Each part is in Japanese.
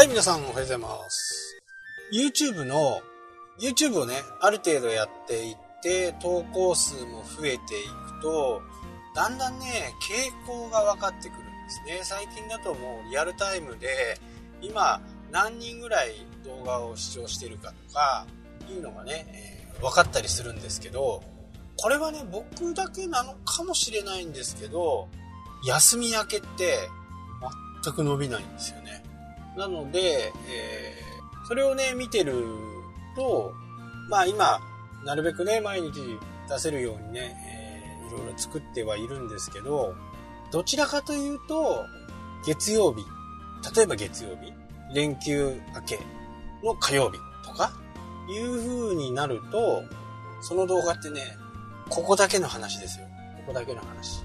はい、皆さんおはようございます。YouTube の、YouTube をね、ある程度やっていって、投稿数も増えていくと、だんだんね、傾向が分かってくるんですね。最近だともうリアルタイムで、今何人ぐらい動画を視聴してるかとか、いうのがね、えー分かったりするんですけど、これはね、僕だけなのかもしれないんですけど、休み明けって全く伸びないんですよね。なので、えーそれをね、見てると、まあ今、なるべくね、毎日出せるようにね、えーいろいろ作ってはいるんですけど、どちらかというと、月曜日、例えば月曜日、連休明けの火曜日とか、いう風になると、その動画ってね、ここだけの話ですよ。ここだけの話。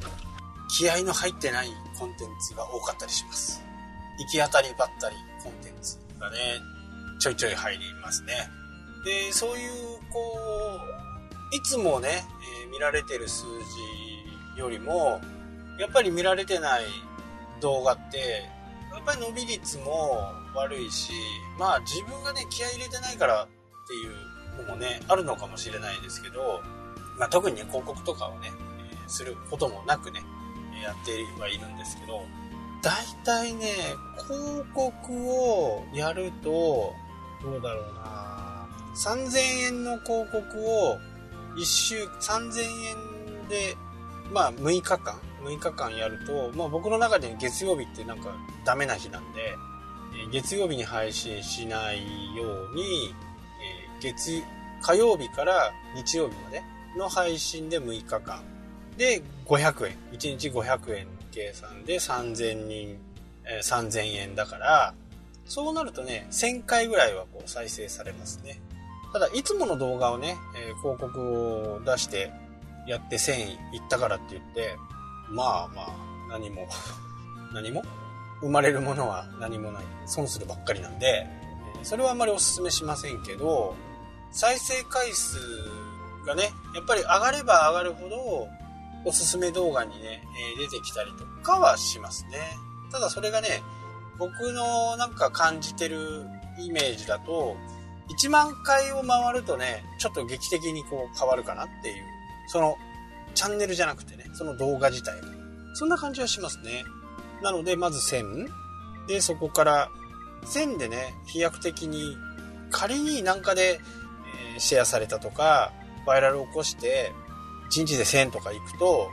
気合の入ってないコンテンツが多かったりします。行き当たりばったりコンテンツがね、ちょいちょい入りますね。で、そういう、こう、いつもね、えー見られてる数字よりも、やっぱり見られてない動画って、やっぱり伸び率も悪いし、まあ自分がね、気合い入れてないからっていうのもね、あるのかもしれないですけど、まあ特にね、広告とかをね、えーすることもなくね、やってはいるんですけど、大体ね、広告をやると、どうだろうな3000円の広告を1週、3000円で、まあ6日間、6日間やると、まあ僕の中で月曜日ってなんかダメな日なんで、えー月曜日に配信しないように、えー月、火曜日から日曜日までの配信で6日間。で、500円。1日500円の計算で3000人、えー3000円だから、そうなるとね、1000回ぐらいはこう再生されますね。ただ、いつもの動画をね、えー広告を出してやって1000いったからって言って、まあまあ、何も、何も？生まれるものは何もない。損するばっかりなんで、えそれはあんまりお勧めしませんけど、再生回数がね、やっぱり上がれば上がるほど、おすすめ動画にね、え出てきたりとかはしますね。ただそれがね、僕のなんか感じてるイメージだと、1万回を回るとね、ちょっと劇的にこう変わるかなっていう。その、チャンネルじゃなくてね、その動画自体が。そんな感じはしますね。なので、まず1000。で、そこから、1000でね、飛躍的に、仮になんかで、えシェアされたとか、バイラルを起こして、1日で1000とか行くと、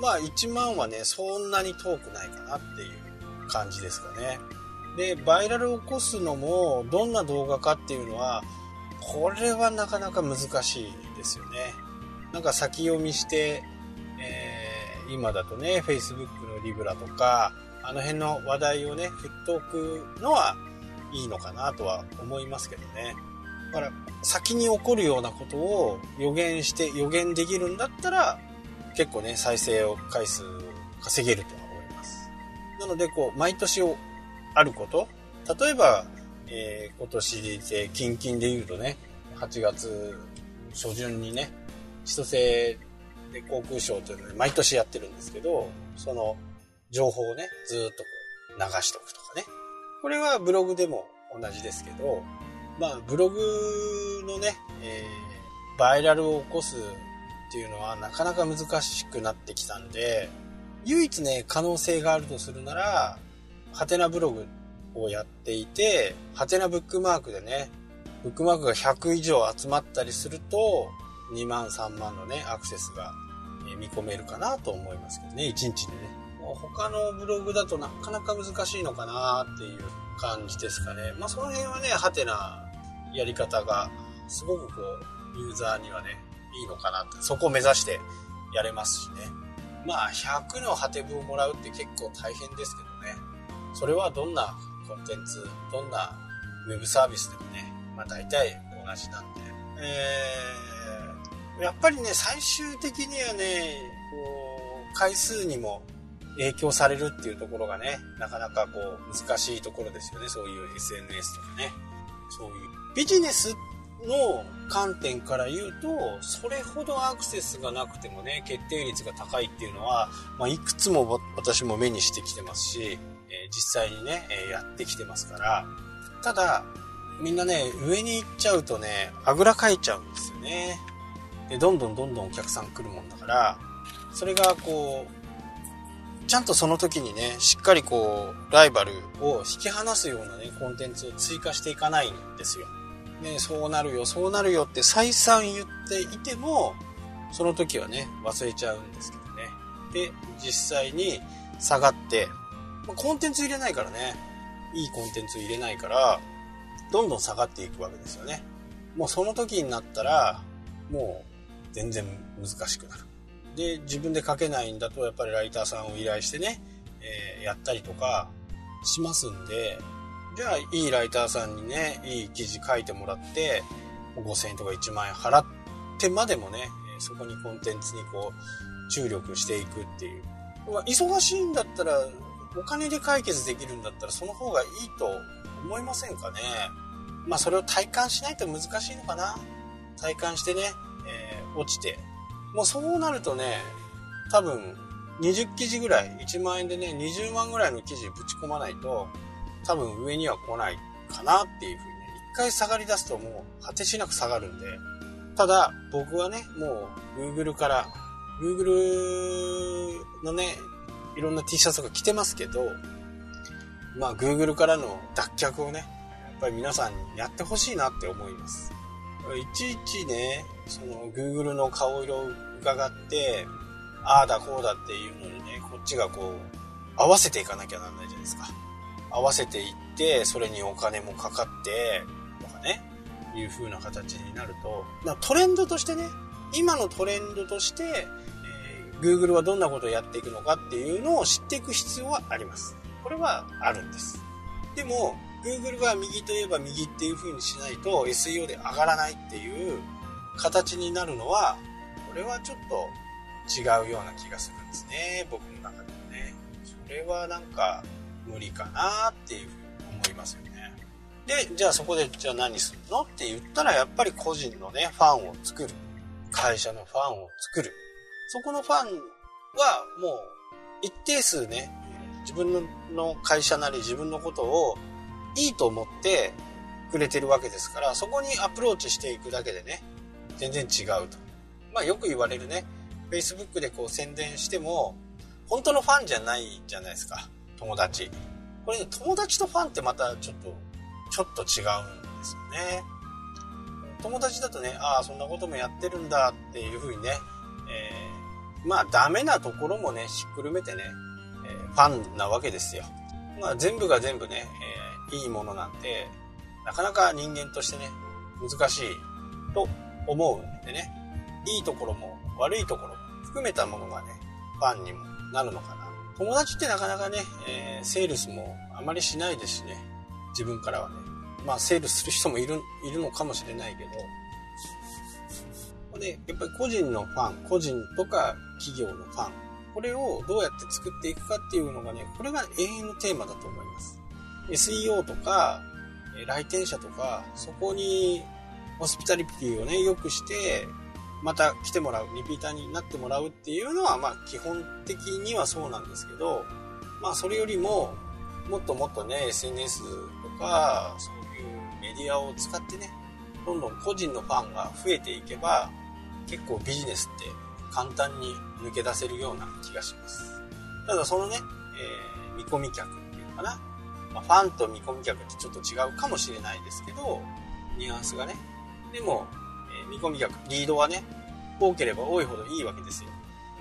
まあ1万はね、そんなに遠くないかなっていう感じですかね。で、バイラルを起こすのも、どんな動画かっていうのは、これはなかなか難しいですよね。なんか先読みして、えー今だとね、Facebook のリブラとか、あの辺の話題をね、振っておくのはいいのかなとは思いますけどね。だから、先に起こるようなことを予言して、予言できるんだったら、結構ね、再生を回数稼げるとは思います。なので、こう、毎年をあること、例えば、えー今年で、近々で言うとね、8月初旬にね、千歳で航空ショーというのを毎年やってるんですけど、その情報をね、ずっとこう流しておくとかね。これはブログでも同じですけど、まあ、ブログのね、えーバイラルを起こすっていうのはなかなか難しくなってきたんで、唯一ね、可能性があるとするなら、ハテナブログをやっていて、ハテナブックマークでね、ブックマークが100以上集まったりすると、2万3万のね、アクセスが見込めるかなと思いますけどね、1日でね。他のブログだとなかなか難しいのかなっていう感じですかね。まあその辺はね、ハテナやり方がすごくこう、ユーザーにはね、いいのかなって、そこを目指してやれますしね。まあ100のハテブをもらうって結構大変ですけどね。それはどんなコンテンツ、どんなウェブサービスでもね、まあ大体同じなんで。えー、やっぱりね、最終的にはね、こう、回数にも影響されるっていうところがね、なかなかこう、難しいところですよね。そういう SNS とかね。そういう。ビジネスの観点から言うと、それほどアクセスがなくてもね、決定率が高いっていうのは、まあ、いくつも私も目にしてきてますし、え実際にね、えやってきてますから、ただ、みんなね、上に行っちゃうとね、あぐらかいちゃうんですよね。で、どんどんどんどんお客さん来るもんだから、それがこう、ちゃんとその時にね、しっかりこう、ライバルを引き離すようなね、コンテンツを追加していかないんですよ。ね、そうなるよ、そうなるよって再三言っていても、その時はね、忘れちゃうんですけどね。で、実際に下がって、コンテンツ入れないからね、いいコンテンツ入れないから、どんどん下がっていくわけですよね。もうその時になったら、もう全然難しくなる。で、自分で書けないんだと、やっぱりライターさんを依頼してね、えー、やったりとかしますんで、じゃあ、いいライターさんにね、いい記事書いてもらって、5000円とか1万円払ってまでもね、そこにコンテンツにこう、注力していくっていう。忙しいんだったら、お金で解決できるんだったら、その方がいいと思いませんかね。まあ、それを体感しないと難しいのかな。体感してね、えー、落ちて。もうそうなるとね、多分、20記事ぐらい、1万円でね、20万ぐらいの記事ぶち込まないと、多分上には来ないかなっていうふうにね、一回下がり出すともう果てしなく下がるんで、ただ僕はね、もう Google から、Google のね、いろんな T シャツが着てますけど、まあ Google からの脱却をね、やっぱり皆さんにやってほしいなって思います。いちいちね、その Google の顔色を伺って、ああだこうだっていうのにね、こっちがこう、合わせていかなきゃなんないじゃないですか。合わせていって、それにお金もかかって、とかね、いう風な形になると、まトレンドとしてね、今のトレンドとして、えー、Google はどんなことをやっていくのかっていうのを知っていく必要はあります。これはあるんです。でも、Google が右といえば右っていう風にしないと SEO で上がらないっていう形になるのは、これはちょっと違うような気がするんですね。僕の中ではね。それはなんか、無理かなっていうふうに思いますよね。で、じゃあそこで、じゃあ何するのって言ったら、やっぱり個人のね、ファンを作る。会社のファンを作る。そこのファンはもう一定数ね、自分の会社なり自分のことをいいと思ってくれてるわけですから、そこにアプローチしていくだけでね、全然違うと。まあよく言われるね、Facebook でこう宣伝しても、本当のファンじゃないじゃないですか。友達。これね、友達とファンってまたちょっと、ちょっと違うんですよね。友達だとね、ああ、そんなこともやってるんだっていう風にね、えー、まあダメなところもね、しっくるめてね、えー、ファンなわけですよ。まあ全部が全部ね、えー、いいものなんで、なかなか人間としてね、難しいと思うんでね、いいところも悪いところも含めたものがね、ファンにもなるのかな友達ってなかなかね、えー、セールスもあまりしないですしね、自分からはね。まあ、セールスする人もいる、いるのかもしれないけど、で、やっぱり個人のファン、個人とか企業のファン、これをどうやって作っていくかっていうのがね、これが永遠のテーマだと思います。SEO とか、来店者とか、そこにホスピタリティをね、良くして、また来てもらう、リピーターになってもらうっていうのは、まあ基本的にはそうなんですけど、まあそれよりも、もっともっとね、SNS とか、そういうメディアを使ってね、どんどん個人のファンが増えていけば、結構ビジネスって簡単に抜け出せるような気がします。ただそのね、えー、見込み客っていうのかな。まあ、ファンと見込み客ってちょっと違うかもしれないですけど、ニュアンスがね。でも、見込み客、リードはね、多ければ多いほどいいわけですよ。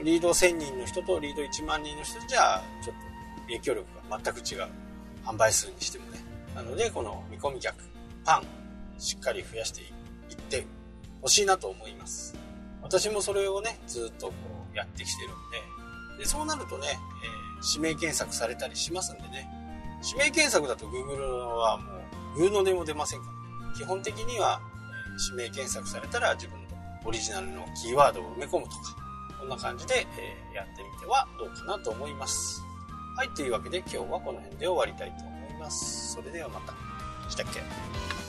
リード1000人の人とリード1万人の人じゃ、ちょっと影響力が全く違う。販売数にしてもね。なので、この見込み客、パン、しっかり増やしていってほしいなと思います。私もそれをね、ずっとこうやってきてるんで、で、そうなるとね、えー、指名検索されたりしますんでね、指名検索だと Google はもう、グーの音も出ませんから、基本的には指名検索されたら自分のオリジナルのキーワードを埋め込むとか、こんな感じで、えやってみてはどうかなと思います。はい、というわけで今日はこの辺で終わりたいと思います。それではまた。したっけ？